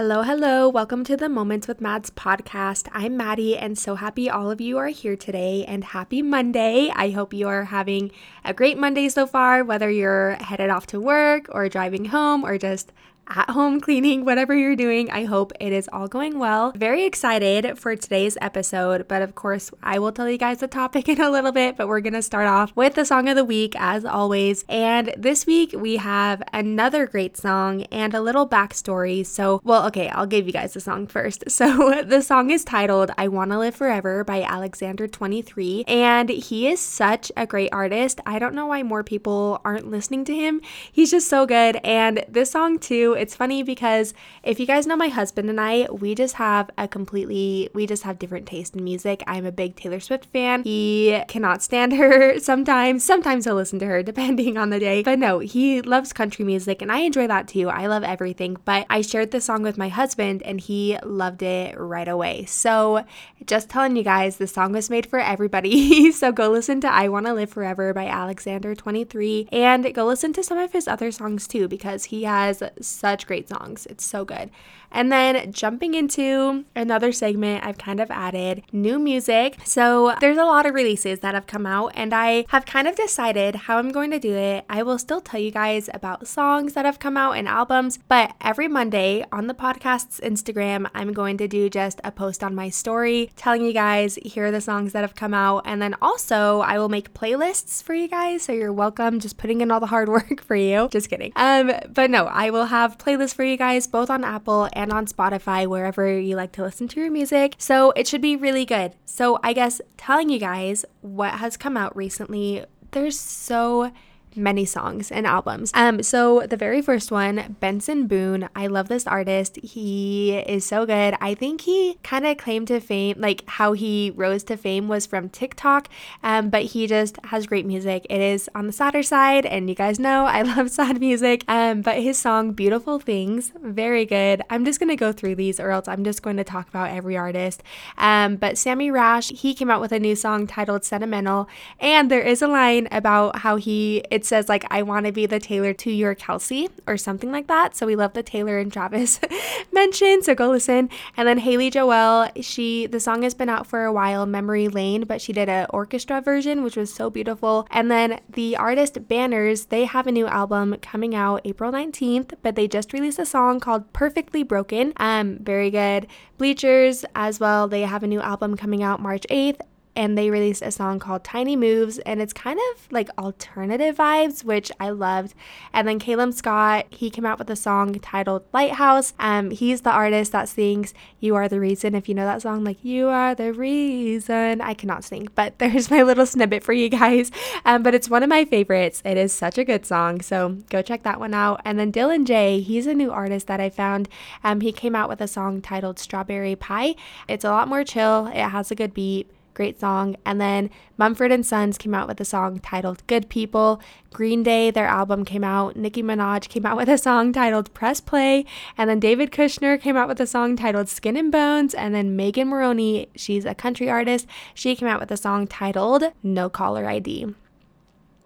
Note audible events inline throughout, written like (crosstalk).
Hello, hello. Welcome to the Moments with Mads podcast. I'm Maddie and so happy all of you are here today and happy Monday. I hope you are having a great Monday so far, whether you're headed off to work or driving home or just at home cleaning, whatever you're doing. I hope it is all going well. Very excited for today's episode, but of course, I will tell you guys the topic in a little bit. But we're gonna start off with the song of the week, as always. And this week, we have another great song and a little backstory. So, well, okay, I'll give you guys the song first. (laughs) So, the song is titled I Wanna Live Forever by Alexander23, and he is such a great artist. I don't know why more people aren't listening to him. He's just so good. And this song, too, it's funny because if you guys know my husband and I, we just have a completely, we just have different taste in music. I'm a big Taylor Swift fan. He cannot stand (laughs) her sometimes. Sometimes he'll listen to her (laughs) depending on the day. But no, he loves country music and I enjoy that too. I love everything. But I shared this song with my husband and he loved it right away. So just telling you guys, the song was made for everybody. (laughs) so go listen to I Wanna Live Forever by Alexander23 and go listen to some of his other songs too because he has such such great songs. It's so good. And then jumping into another segment, I've kind of added new music. So there's a lot of releases that have come out, and I have kind of decided how I'm going to do it. I will still tell you guys about songs that have come out and albums, but every Monday on the podcast's Instagram, I'm going to do just a post on my story telling you guys here are the songs that have come out. And then also, I will make playlists for you guys. So you're welcome, just putting in all the hard (laughs) work for you. Just kidding. Um, but no, I will have playlists for you guys both on Apple and on Spotify, wherever you like to listen to your music. So it should be really good. So I guess telling you guys what has come out recently, there's so many songs and albums. Um, so the very first one, Benson Boone. I love this artist. He is so good. I think he kind of claimed to fame, like how he rose to fame was from TikTok. Um, but he just has great music. It is on the sadder side, and you guys know I (laughs) love sad music. Um, but his song "Beautiful Things," very good. I'm just gonna go through these, or else I'm just going to talk about every artist. Um, but Sammy Rash, he came out with a new song titled "Sentimental," and there is a line about how he it's says like I want to be the Taylor to your Kelce or something like that. So we love the Taylor and Travis (laughs) mention. So go listen. And then Haley Joelle, she the song has been out for a while, Memory Lane, but she did an orchestra version, which was so beautiful. And then the artist Banners, they have a new album coming out April 19th, but they just released a song called Perfectly Broken. Um, very good. Bleachers as well. They have a new album coming out March 8th and they released a song called Tiny Moves, and it's kind of like alternative vibes, which I loved. And then Calum Scott, he came out with a song titled Lighthouse. Um, he's the artist that sings You Are the Reason. If you know that song, like You Are the Reason. I cannot sing, but (laughs) there's my little snippet for you guys. Um, but it's one of my favorites. It is such a good song, so go check that one out. And then Dylan J, he's a new artist that I found. Um, he came out with a song titled Strawberry Pie. It's a lot more chill, it has a good beat great song. And then Mumford and Sons came out with a song titled Good People. Green Day, their album came out. Nicki Minaj came out with a song titled Press Play. And then David Kushner came out with a song titled Skin and Bones. And then Megan Moroney, she's a country artist, she came out with a song titled No Caller ID.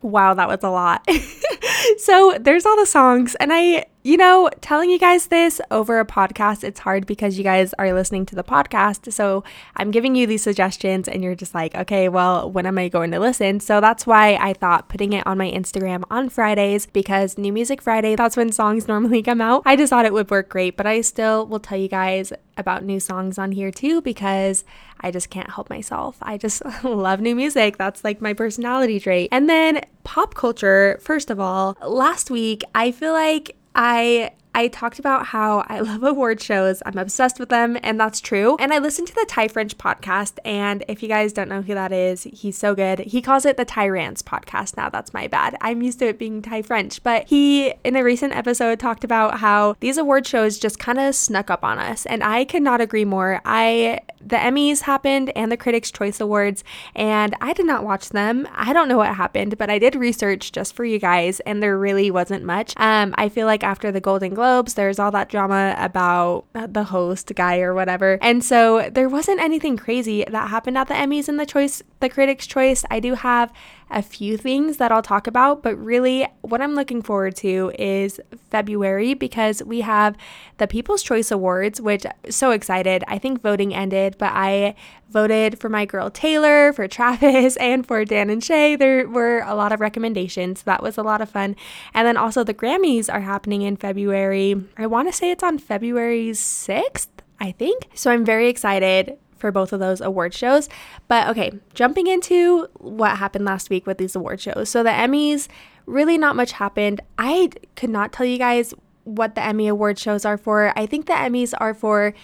Wow, that was a lot. (laughs) so there's all the songs, and I you know, telling you guys this over a podcast, it's hard because you guys are listening to the podcast. So I'm giving you these suggestions and you're just like, okay, well, when am I going to listen? So that's why I thought putting it on my Instagram on Fridays because New Music Friday, that's when songs (laughs) normally come out. I just thought it would work great, but I still will tell you guys about new songs on here too because I just can't help myself. I just (laughs) love new music. That's like my personality trait. And then pop culture, first of all, last week, I feel like I I talked about how I (laughs) love award shows. I'm obsessed with them, and that's true. And I listened to the Ty French podcast, and if you guys don't know who that is, he's so good. He calls it the Ty Rants podcast now. That's my bad. I'm used to it being Ty French, but he, in a recent episode, talked about how these award shows just kind of snuck up on us, and I could not agree more. I the Emmys happened and the Critics' Choice Awards, and I did not watch them. I don't know what happened, but I did research just for you guys, and there really wasn't much. Um, I feel like after the Golden there's all that drama about the host guy or whatever. And so there wasn't anything crazy that happened at the Emmys and the choice, the Critics' Choice. I do have a few things that I'll talk about, but really what I'm looking forward to is February because we have the People's Choice Awards, which so excited. I think voting ended, but I voted for my girl Taylor, for Travis, (laughs) and for Dan and Shay. There were a lot of recommendations. So That was a lot of fun. And then also the Grammys are happening in February. I want to say it's on February 6th, I think. So I'm very excited for both of those award shows. But okay, jumping into what happened last week with these award shows. So the Emmys, really not much happened. I could not tell you guys what the Emmy award shows are for. I think the Emmys are for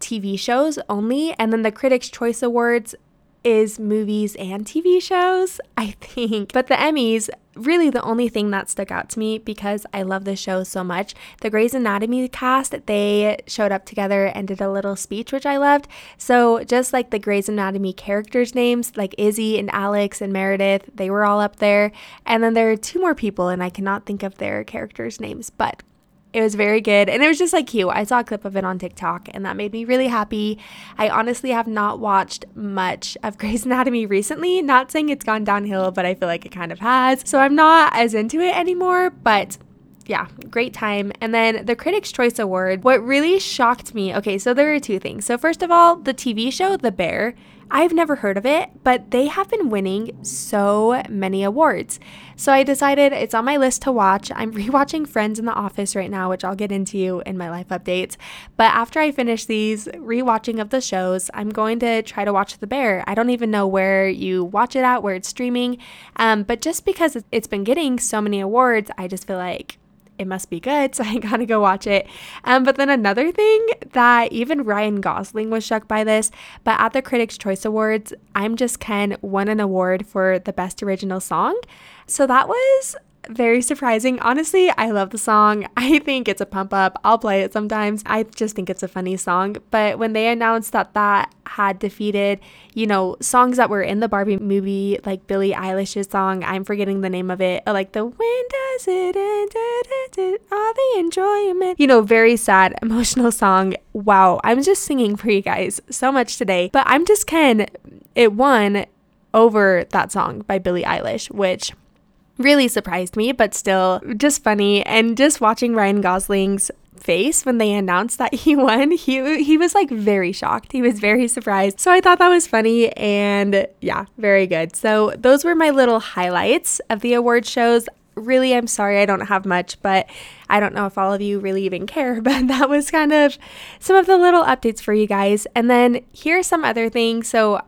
TV shows only, and then the Critics' Choice Awards is movies and TV shows, I think. But the Emmys, really the only thing that stuck out to me because I love the show so much. The Grey's Anatomy cast, they showed up together and did a little speech, which I loved. So just like the Grey's Anatomy characters' names, like Izzy and Alex and Meredith, they were all up there. And then there are two more people, and I cannot think of their characters' names, but it was very good and it was just like cute. I saw a clip of it on TikTok and that made me really happy. I honestly have not watched much of (laughs) Grey's Anatomy recently. Not saying it's gone downhill, but I feel like it kind of has. So I'm not as into it anymore, but yeah, great time. And then the Critics' Choice Award, what really shocked me okay, so there are two things. So, first of all, the TV show, The Bear, I've never heard of it, but they have been winning so many awards. So I decided it's on my list to watch. I'm (laughs) rewatching Friends in the Office right now, which I'll get into you in my life updates. But after I finish these rewatching of the shows, I'm going to try to watch The Bear. I don't even know where you watch it at, where it's streaming. Um, but just because it's been getting so many awards, I just feel like it must be good, (laughs) so I gotta go watch it. Um, but then another thing that even Ryan Gosling was shocked by this, but at the Critics' Choice Awards, I'm Just Ken won an award for the Best Original Song. So that was very surprising. Honestly, I love the song. (laughs) I think it's a pump up. I'll play it sometimes. I just think it's a funny song. But when they announced that that had defeated, you know, songs that were in the Barbie movie, like Billie Eilish's song, I'm forgetting the name of it, like the When Does It End? All the enjoyment. You know, very sad, (laughs) emotional song. Wow, I'm just singing for you guys so much today. But I'm Just Ken, it won over that song by Billie Eilish, which really surprised me, but still just funny. And just watching Ryan Gosling's face when they announced that (laughs) he won, he he was like very shocked. He was very surprised. So I thought that was funny and yeah, very good. So those were my little highlights of the award shows. Really, I'm sorry I don't have much, but I don't know if all of you really even care, (laughs) but that was kind of some of the little updates for you guys. And then here's some other things. So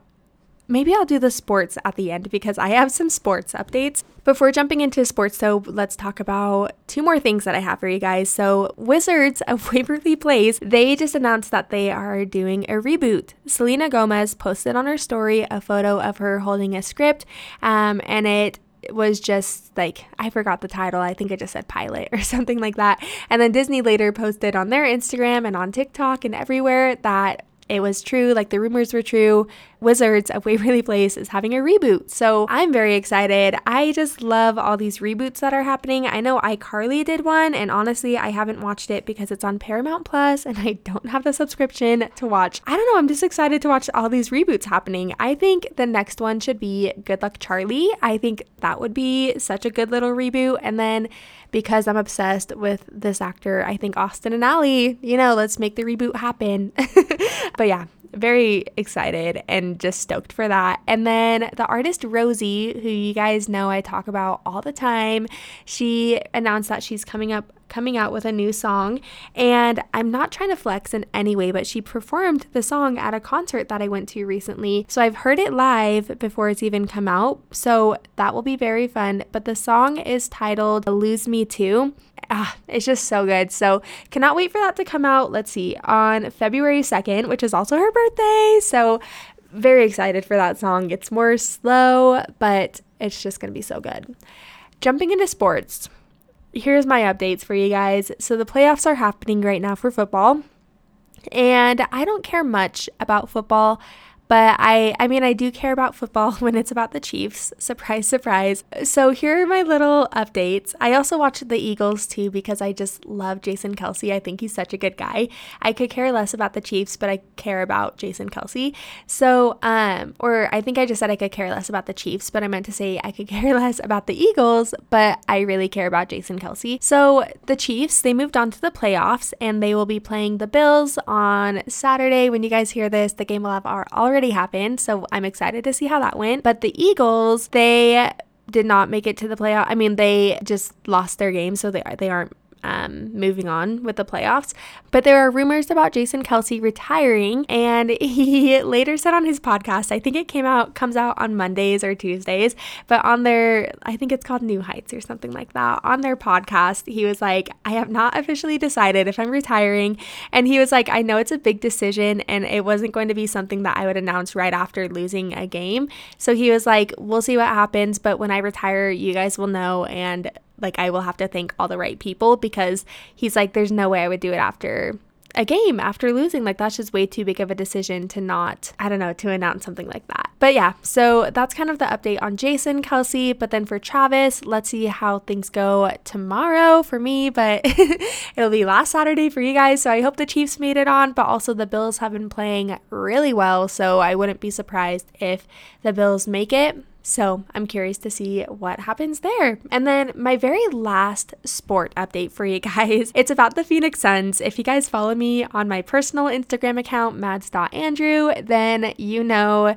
maybe I'll do the sports at the end because I have some sports updates. Before jumping into sports, though, let's talk about two more things that I have for you guys. So, Wizards of (laughs) Waverly Place, they just announced that they are doing a reboot. Selena Gomez posted on her story a photo of her holding a script, um, and it was just like I forgot the title. I think it just said pilot (laughs) or something like that. And then Disney later posted on their Instagram and on TikTok and everywhere that it was true, like the rumors were true. Wizards of Waverly Place is having a reboot. So I'm very excited. I just love all these reboots that are happening. I know iCarly did one, and honestly, I haven't watched it because it's on Paramount Plus and I don't have the subscription to watch. I don't know, I'm just excited to watch all these reboots happening. I think the next one should be Good Luck Charlie. I think that would be such a good little reboot. And then because I'm obsessed with this actor, I think Austin and Ally, you know, let's make the reboot happen. (laughs) but yeah, very excited and just stoked for that. And then the artist Rosie, who you guys know I talk about all the time, she announced that she's coming up coming out with a new song and I'm not trying to flex in any way, but she performed the song at a concert that I went to recently. So I've heard it live before it's even come out. So that will be very fun, but the song is titled Lose Me Too ah, it's just so good. So cannot wait for that to come out. Let's see, on February 2nd, which is also her birthday. So very excited for that song. It's more slow, but it's just going to be so good. Jumping into sports, here's my updates for you guys. So the playoffs are happening right now for football. And I don't care much about football, But I I mean I do care about football (laughs) when it's about the Chiefs. Surprise, surprise. So here are my little updates. I also watched the Eagles too because I just love Jason Kelce. I think he's such a good guy. I could care less about the Chiefs, but I care about Jason Kelce. So um or I think I just said I could care less about the Chiefs, but I meant to say I could (laughs) care less about the Eagles, but I really care about Jason Kelce. So the Chiefs, they moved on to the playoffs and they will be playing the Bills on Saturday. When you guys hear this, the game will have our already happened. So I'm excited to see how that went. But the Eagles, they did not make it to the playoff. I mean, they just lost their game, so they they aren't um, moving on with the playoffs. But there are rumors about Jason Kelce retiring, and (laughs) he later said on his podcast, I think it came out, comes out on Mondays or Tuesdays, but on their, I think it's called New Heights or something like that, on their podcast, he was like, I have not officially decided if I'm retiring. And he was like, I know it's a big decision, and it wasn't going to be something that I would announce right after losing a game. So he was like, we'll see what happens, but when I retire, you guys will know. And like I will have to thank all the right people because he's like, there's no way I would do it after a game after losing. Like, that's just way too big of a decision to not, I don't know, to announce something like that. But yeah, so that's kind of the update on Jason Kelce. But then for Travis, let's see how things go tomorrow for me. But (laughs) it'll be last Saturday for you guys. So I hope the Chiefs made it on. But also, the Bills have been playing really well. So I wouldn't be surprised if the Bills make it. So I'm curious to see what happens there. And then my very last sport update for you (laughs) guys. It's about the Phoenix Suns. If you guys follow me on my personal Instagram account, mads.andrew, then you know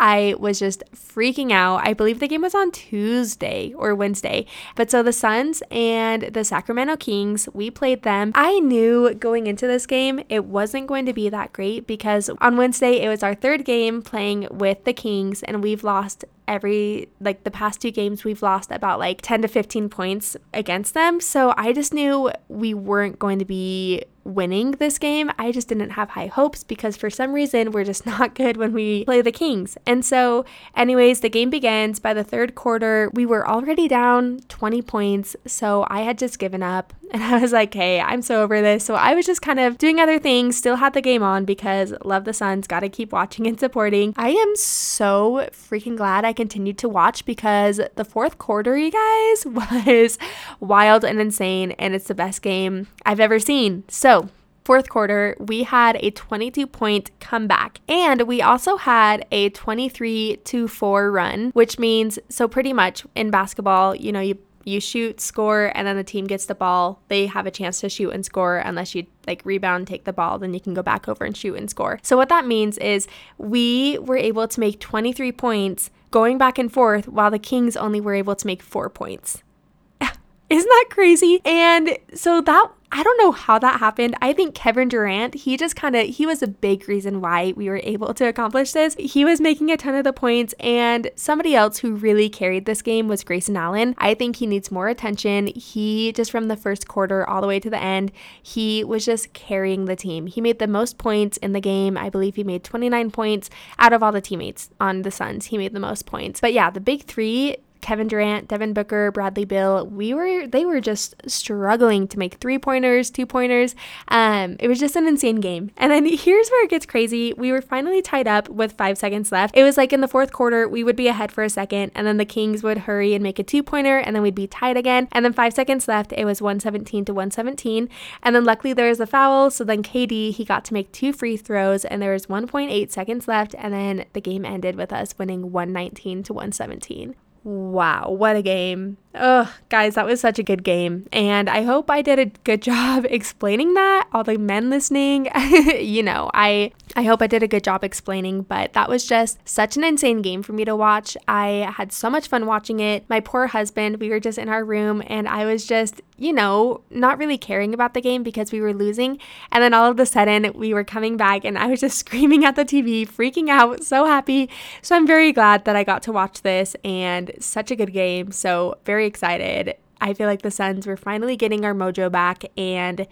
I was just freaking out. I believe the game was on Tuesday or Wednesday. But so the Suns and the Sacramento Kings, we played them. I knew going into this game it wasn't going to be that great because on Wednesday it was our third game playing with the Kings and we've lost every like the past two games we've lost about like 10 to 15 points against them. So I just knew we weren't going to be winning this game. I just didn't have high hopes because for some reason we're just (laughs) not good when we play the Kings. And so, anyways, the game begins. By the third quarter, we were already down 20 points. So I had just given up (laughs) and I was like, hey, I'm so over this. So I was just kind of doing other things, still had the game on because love the Suns, gotta keep watching and supporting. I am so freaking glad I continued to watch because the fourth quarter, you guys, (laughs) was wild and insane. And it's the best game I've ever seen. So fourth quarter, we had a 22 point comeback and we also had a 23 to 4 run, which means so pretty much in basketball, you know, you you shoot, score, and then the team gets the ball. They have a chance to shoot and score unless you like rebound, take the ball, then you can go back over and shoot and score. So what that means is we were able to make 23 points going back and forth while the Kings only were able to make 4 points. (laughs) Isn't that crazy? And so that I don't know how that happened. I think Kevin Durant, he just kind of he was a big reason why we were able to accomplish this. He was making a ton of the points and somebody else who really carried this game was Grayson Allen. I think he needs more attention. He just from the first quarter all the way to the end, he was just carrying the team. He made the most points in the game. I believe he made 29 points out of all the teammates on the Suns. He made the most points. But yeah, the big 3 Kevin Durant, Devin Booker, Bradley Beal, we were they were just struggling to make three pointers, two pointers. Um, it was just an insane game. And then here's where it gets crazy. We were finally tied up with five seconds left. It was like in the fourth quarter, we would be ahead for a second, and then the Kings would hurry and make a two pointer, and then we'd be tied again. And then five seconds left, it was 117 to 117. And then luckily there was a foul, so then KD he got to make two free throws, and there was 1.8 seconds left, and then the game ended with us winning 119 to 117. Wow, what a game. Oh, guys, that was such a good game. And I hope I did a good (laughs) job explaining that. All the men listening, (laughs) you know, I I hope I did a good job explaining, but that was just such an insane game for me to watch. I had so much fun watching it. My poor husband, we were just in our room and I was just, you know, not really caring about the game because we were losing. And then all of a sudden, we were coming back and I was just (laughs) screaming at the TV, freaking out, so happy. So I'm very glad that I got to watch this and such a good game. So, very very excited. I feel like the Suns we're finally getting our mojo back and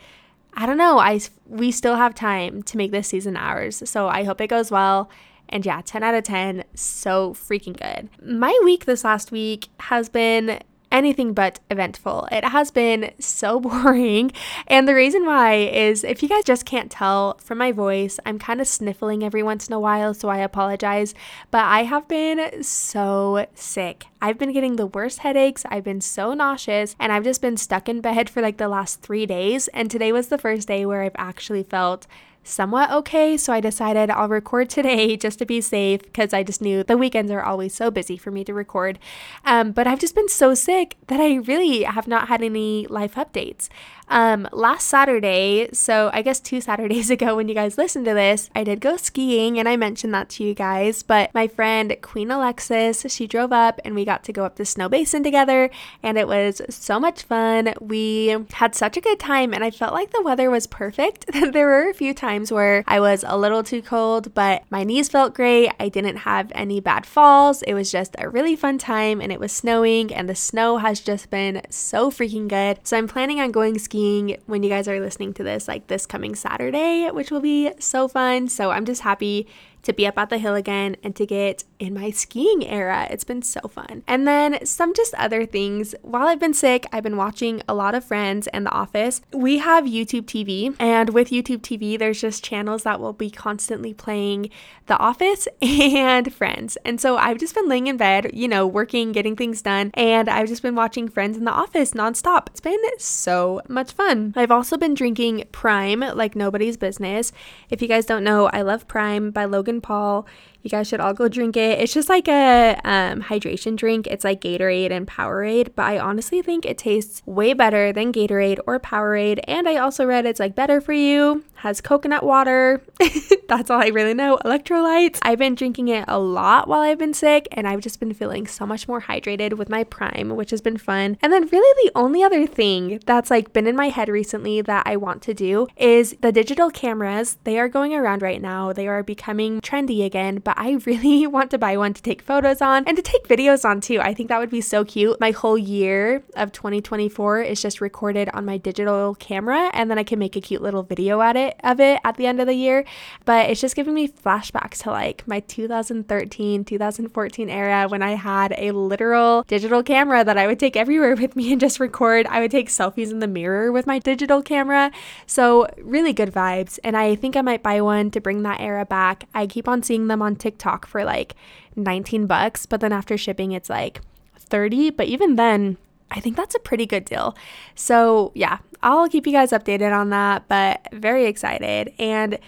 I don't know, I we still have time to make this season ours. So I hope it goes well. And yeah, 10 out of 10, so freaking good. My week this last week has been anything but eventful. It has been so (laughs) boring. And the reason why is if you guys just can't tell from my voice, I'm kind of sniffling every once in a while, so I apologize. But I have been so sick. I've been getting the worst headaches. I've been so nauseous, and I've just been stuck in bed for like the last three days. And today was the first day where I've actually felt somewhat okay. So I decided I'll record today (laughs) just to be safe because I just knew the weekends are always so busy for me to record. Um, but I've just been so sick that I really have not had any life updates. Um, last Saturday, so I guess two Saturdays (laughs) ago when you guys listened to this, I did go skiing and I mentioned that to you guys. But my friend Queen Alexis, she drove up and we got to go up the Snowbasin together and it was so much fun. We had such a good time and I felt like the weather was perfect. (laughs) there were a few times where I was a little too cold, but my knees felt great. I didn't have any bad falls. It was just a really fun time and it was snowing and the snow has just been so freaking good. So I'm planning on going skiing when you guys are listening to this, like this coming Saturday, which will be so fun. So I'm just happy to be up at the hill again and to get in my skiing era. It's been so fun. And then some just other things. While I've been sick, I've been watching a lot of Friends and The Office. We have YouTube TV, and with YouTube TV, there's just channels that will be constantly playing The Office (laughs) and Friends. And so I've just been laying in bed, you know, working, getting things done, and I've just been watching Friends in The Office nonstop. It's been so much fun. I've also been drinking Prime like nobody's business. If you guys don't know, I love Prime by Logan Paul. You guys should all go drink it. It's just like a um, hydration drink. It's like Gatorade and Powerade, but I honestly think it tastes way better than Gatorade or Powerade. And I also read it's like better for you, has coconut water. (laughs) That's all I really know. Electrolytes. I've been drinking it a lot while I've been sick, and I've just been feeling so much more hydrated with my Prime, which has been fun. And then, really, the only other thing that's like been in my head recently that I want to do is the digital cameras. They are going around right now, they are becoming trendy again but I really (laughs) want to buy one to take photos on and to take videos on too. I think that would be so cute. My whole year of 2024 is just recorded on my digital camera and then I can make a cute little video at it of it at the end of the year. But it's just giving me flashbacks to like my 2013, 2014 era when I had a literal digital camera that I would take everywhere with me and just record. I would take selfies in the mirror with my digital camera. So, really good vibes. And I think I might buy one to bring that era back. I keep on seeing them on TikTok for like 19 bucks, but then after shipping, it's like 30. But even then, I think that's a pretty good deal. So, yeah, I'll keep you guys updated on that, but very excited. And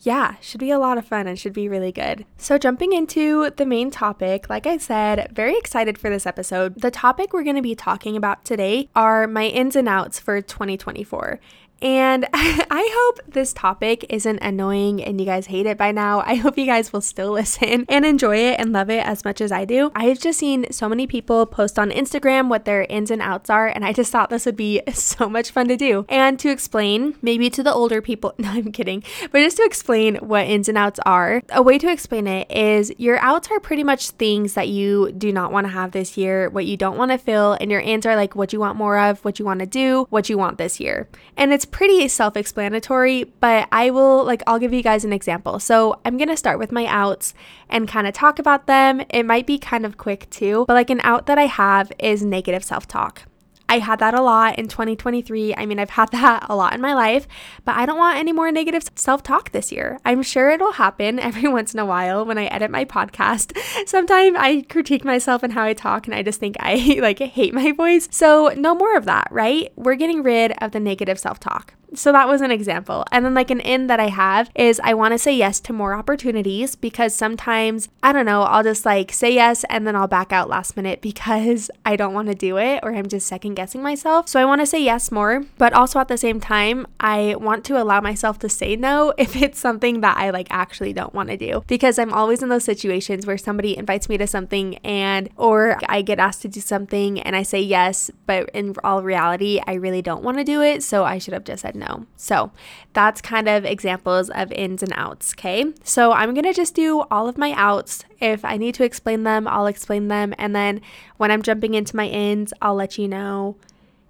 yeah, should be a lot of fun and should be really good. So, jumping into the main topic, like I said, very excited for this episode. The topic we're going to be talking about today are my ins and outs for 2024. And (laughs) I hope this topic isn't annoying and you guys hate it by now. I hope you guys will still (laughs) listen and enjoy it and love it as much as I do. I've just seen so many people post on Instagram what their ins and outs are, and I just thought this would be (laughs) so much fun to do. And to explain, maybe to the older people, no, I'm kidding, but just to explain what ins and outs are, a way to explain it is your outs are pretty much things that you do not want to have this year, what you don't want to feel, and your ins are like what you want more of, what you want to do, what you want this year. And it's pretty self explanatory, but I will, like, I'll give you guys an example. So I'm to start with my outs and kind of talk about them. It might be kind of quick too, but like an out that I have is negative self talk. I had that a lot in 2023. I mean, I've had (laughs) that a lot in my life, but I don't want any more negative self talk this year. I'm sure it'll happen (laughs) every once in a while when I edit my podcast. (laughs) Sometimes I critique myself and how I talk and I just think I like hate my voice. So, no more of that, right? We're getting rid of the negative self talk. So that was an example. And then, like, an in that I have is I want to say yes to more opportunities because sometimes, I don't know, I'll just like say yes and then I'll back out last minute (laughs) because I don't want to do it or I'm just second guessing myself. So I want to say yes more, but also at the same time, I want to allow myself to say no (laughs) if it's something that I like actually don't want to do because I'm always in those situations where somebody invites me to something and, or I get asked to do something and I say yes, but in all reality, I really don't want to do it. So I should have just said no. So that's kind of examples of ins and outs, okay? So I'm gonna just do all of my outs. If I need to explain them, I'll explain them. And then when I'm jumping into my ins, I'll let you know.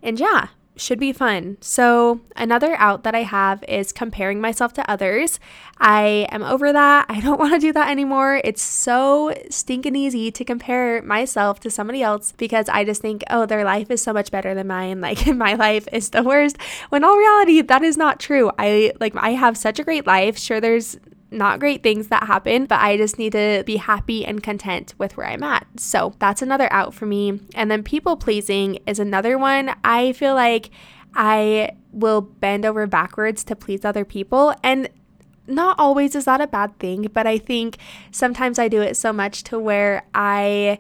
And yeah, should be fun. So, another out that I have is comparing myself to others. I am over that. (laughs) I don't want to do that anymore. It's so stinking easy to compare myself to somebody else because I just think, oh, their life is so much better than mine. (laughs) Like, my life is the worst. When all reality, that is not true. I like, I have such a great life. Sure, there's not great things that happen, but I just need to be happy and content with where I'm at. So that's another out for me. And then people pleasing is another one. I feel like I will bend over backwards to please other people. And not always is that a bad thing, but I think sometimes I do it so much to where I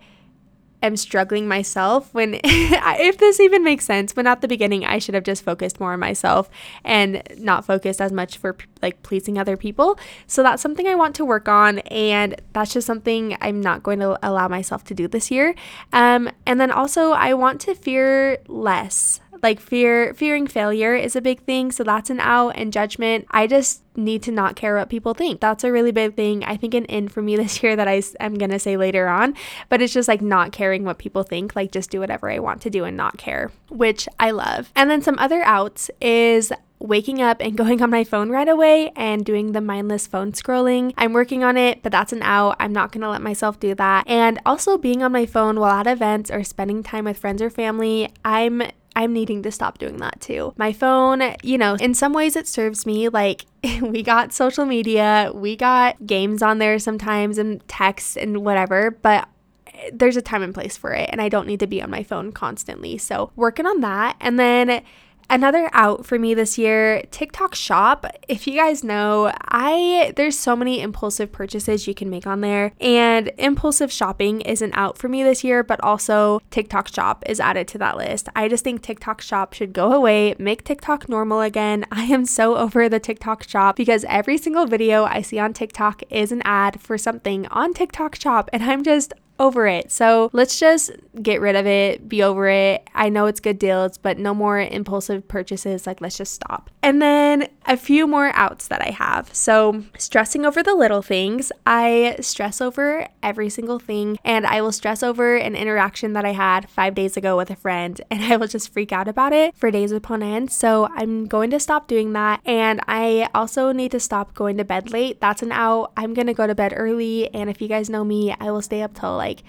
am struggling myself when (laughs) if this even makes sense when at the beginning I should have just focused more on myself and not focused as much for like pleasing other people. So that's something I want to work on and that's just something I'm not going to allow myself to do this year. Um, and then also I want to fear less like fear fearing failure is a big thing so that's an out and judgment i just need to not care what people think that's a really big thing i think an in for me this year that i am going to say later on but it's just like not caring what people think like just do whatever i want to do and not care which i love and then some other outs is waking up and (laughs) going on my phone right away and doing the mindless phone scrolling. I'm working on it, but that's an out. I'm not to let myself do that. And also being on my phone while at events or spending time with friends or family, I'm I'm needing to stop doing that too. My phone, you know, in some ways it serves me. Like, (laughs) we got social media, we got games on there sometimes and texts and whatever, but eh, there's a time and place for it and I don't need to be on my phone constantly. So, working on that. And then Another out for me this year, TikTok Shop. If you guys know, I there's so many impulsive purchases you can make on there and impulsive shopping is an out for me this year, but also TikTok Shop is added to that list. I just think TikTok Shop should go away, make TikTok normal again. (laughs) I am so over the TikTok Shop because every single video I see on TikTok is an ad for something on TikTok Shop and I'm just over it. So let's just get rid of it, be over it. I know it's good deals, but no more impulsive purchases. Like, let's just stop. And then a few more outs that I have. So, stressing over the little things. I stress over every single thing, and I will stress over an interaction that I had five days ago with a friend, (laughs) and I will just freak out about it for days upon end. So, I'm going to stop doing that. And I also need to stop going to bed late. That's an out. I'm to go to bed early. And if you guys know me, I will stay up till like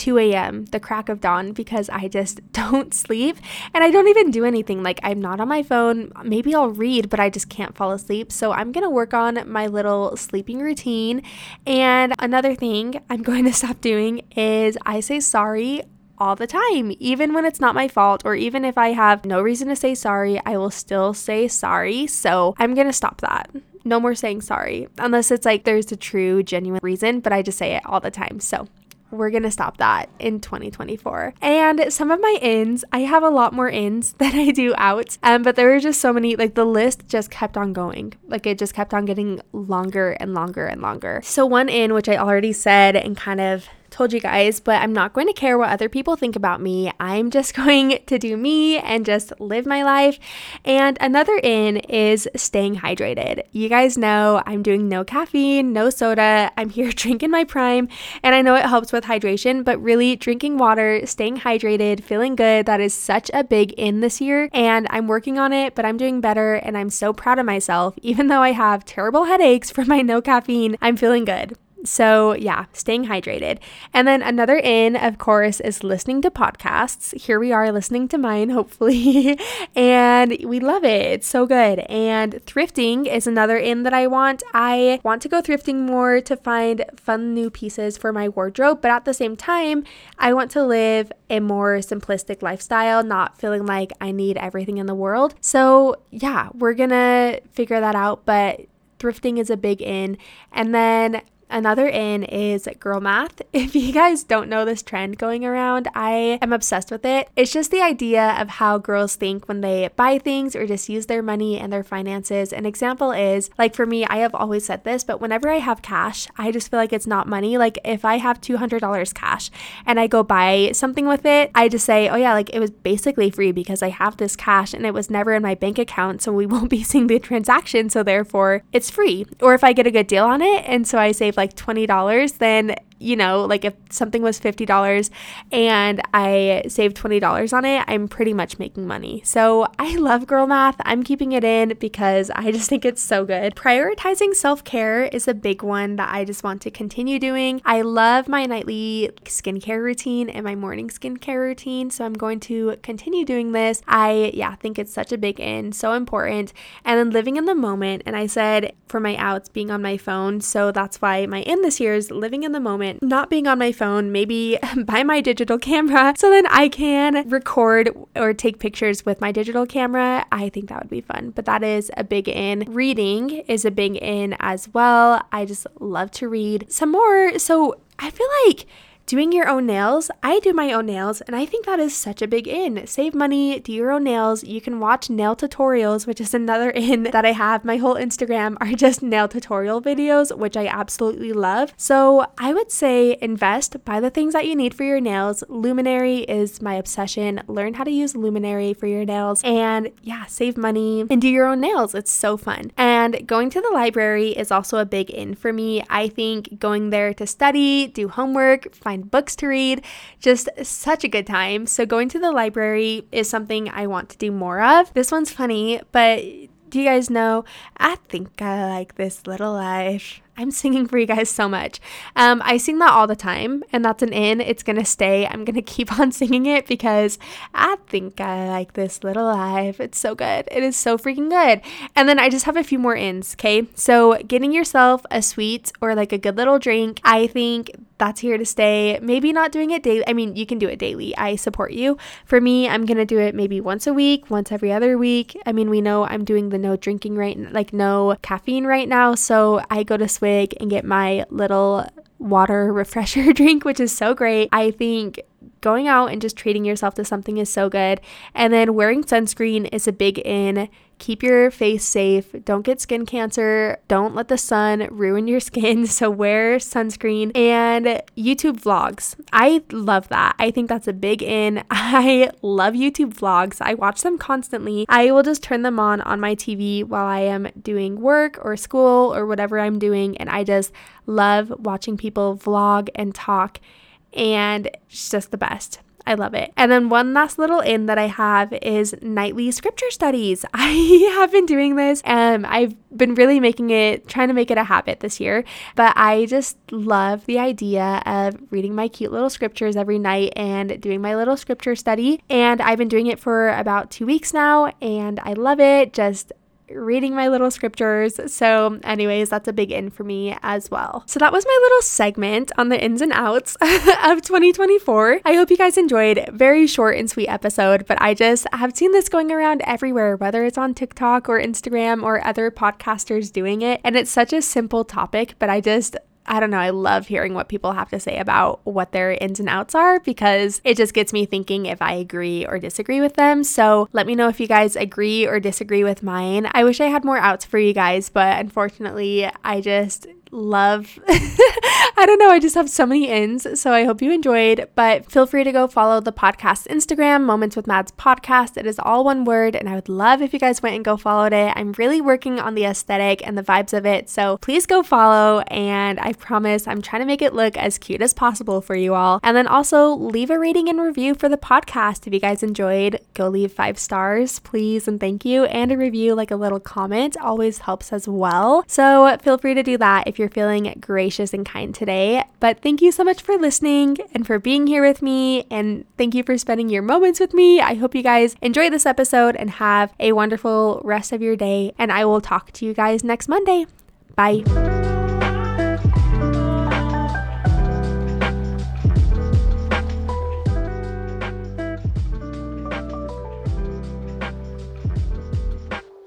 2 a.m., the crack of dawn, because I just (laughs) don't sleep and I don't even do anything. Like, I'm not on my phone. Maybe I'll read, but I just can't fall asleep. So, I'm going to work on my little sleeping routine. And another thing I'm (laughs) going to stop doing is I say sorry all the time, even when it's not my fault, or even if I have no reason to say sorry, I will still say sorry. So I'm gonna stop that. No more saying sorry, unless it's like there's a true, genuine reason, but I just say it all the time. So we're going to stop that in 2024. And some of my ins, I have a lot more ins (laughs) than I do outs. Um, but there were just so many, like the list just kept on going. Like it just kept on getting longer and longer and longer. So, one in, which I already said and kind of told you guys, but I'm not going to care what other people think about me. I'm just (laughs) going to do me and just live my life. And another in is staying hydrated. You guys know I'm doing no caffeine, no soda. I'm (laughs) here drinking my prime, and I know it helps with hydration, but really drinking water, staying hydrated, feeling good, that is such a big in this year. And I'm working on it, but I'm doing better, and I'm so proud of myself. Even though I have terrible headaches from my no caffeine, I'm feeling good. So, yeah, staying hydrated. And then another in, of course, is listening to podcasts. Here we are listening to mine, (laughs) hopefully. and we love it. It's so good. And thrifting is another in that I want. I want to go thrifting more to find fun new pieces for my wardrobe, but at the same time, I want to live a more simplistic lifestyle, not feeling like I need everything in the world. So, yeah, we're gonna figure that out, but thrifting is a big in. And then Another in is girl math. (laughs) If you guys don't know this trend going around, I am obsessed with it. It's just the idea of how girls think when they buy things or just use their money and their finances. An example is like for me, I have always said this, but whenever I have cash, I just feel like it's not money. Like if I have $200 cash and I go buy something with it, I just say, oh yeah, like it was basically free because I have this cash and it was never in my bank account. So we (laughs) won't be seeing the transaction. So therefore, it's free. Or if I get a good deal on it and so I save like $20, then you know, like if something was $50 and I saved $20 on it, I'm pretty much making money. So I love girl math. I'm keeping it in because I just think it's so good. Prioritizing self care is a big one that I just want to continue doing. I love my nightly skincare routine and my morning skincare routine. So I'm going to continue doing this. I, yeah, think it's such a big in, so important. And then living in the moment. And I said for my outs, being on my phone. So that's why my in this year is living in the moment, not being on my phone, maybe (laughs) buy my digital camera so then I can record or take pictures with my digital camera. I think that would be fun. But that is a big in. Reading is a big in as well. I just love to read some more. So I feel like Doing your own nails, I do my own nails, and I think that is such a big in. Save money, do your own nails. You can watch nail tutorials, which is (laughs) another in that I have. My whole Instagram are just nail tutorial videos, which I absolutely love. So I would say invest, buy the things that you need for your nails. Luminary is my obsession. Learn how to use Luminary for your nails, and yeah, save money and do your own nails. It's so fun. And going to the library is also a big in for me. I think going there to study, do homework, find books to read. Just such a good time. So, going to the library is something I want to do more of. This one's funny, but do you guys know? I think I like this little life. I'm singing for you guys so much. Um, I sing that all the time, and that's an in. It's gonna stay. I'm gonna keep (laughs) on singing it because I think I like this little life. It's so good. It is so freaking good. And then I just have a few more ins, okay? So, getting yourself a sweet or like a good little drink, I think that's here to stay. Maybe not doing it daily. I mean, you can do it daily. I support you. For me, I'm going to do it maybe once a week, once every other week. I mean, we know I'm doing the no drinking right like no caffeine right now, so I go to Swig and get my little water (laughs) refresher (laughs) drink, which is so great. I think going out and just treating yourself to something is so good. And then wearing sunscreen is a big in. Keep your face safe. Don't get skin cancer. Don't let the sun ruin your (laughs) skin. So wear sunscreen and YouTube vlogs. I love that. I think that's a big in. (laughs) I love YouTube vlogs. I watch them constantly. I will just turn them on on my TV while I am doing work or school or whatever I'm doing. And I just love watching people vlog and talk and it's just the best. I love it. And then one last little in that I have is nightly scripture studies. (laughs) I have been doing this and I've been really making it, trying to make it a habit this year. But I just love the idea of reading my cute little scriptures every night and doing my little scripture study. And I've been doing it for about two weeks now and I love it. Just reading my little scriptures. So, anyways, that's a big in for me as well. So, that was my little segment on the ins and outs (laughs) of 2024. I hope you guys enjoyed. Very short and sweet episode, but I just have seen this going around everywhere, whether it's on TikTok or Instagram or other podcasters doing it. And it's such a simple topic, but I just I don't know, I love hearing what people have to say about what their ins and outs are because it just gets me thinking if I agree or disagree with them. So let me know if you guys agree or disagree with mine. I wish I had more outs for you guys, but unfortunately, I just love. (laughs) I don't know. I just have so many ins. So I hope you enjoyed. But feel free to go follow the podcast Instagram, Moments with Mads podcast. It is all one word. And I would love if you guys went and go followed it. I'm really working on the aesthetic and the vibes of it. So please go follow. And I promise I'm trying to make it look as cute as possible for you all. And then also leave a rating and review for the podcast. If you guys enjoyed, go leave five stars, please. And thank you. And a review, like a little comment, always helps as well. So feel free to do that if you're feeling gracious and kind today. But thank you so much for listening and for being here with me. And thank you for spending your moments with me. I hope you guys enjoy this episode and have a wonderful rest of your day. And I will talk to you guys next Monday. Bye.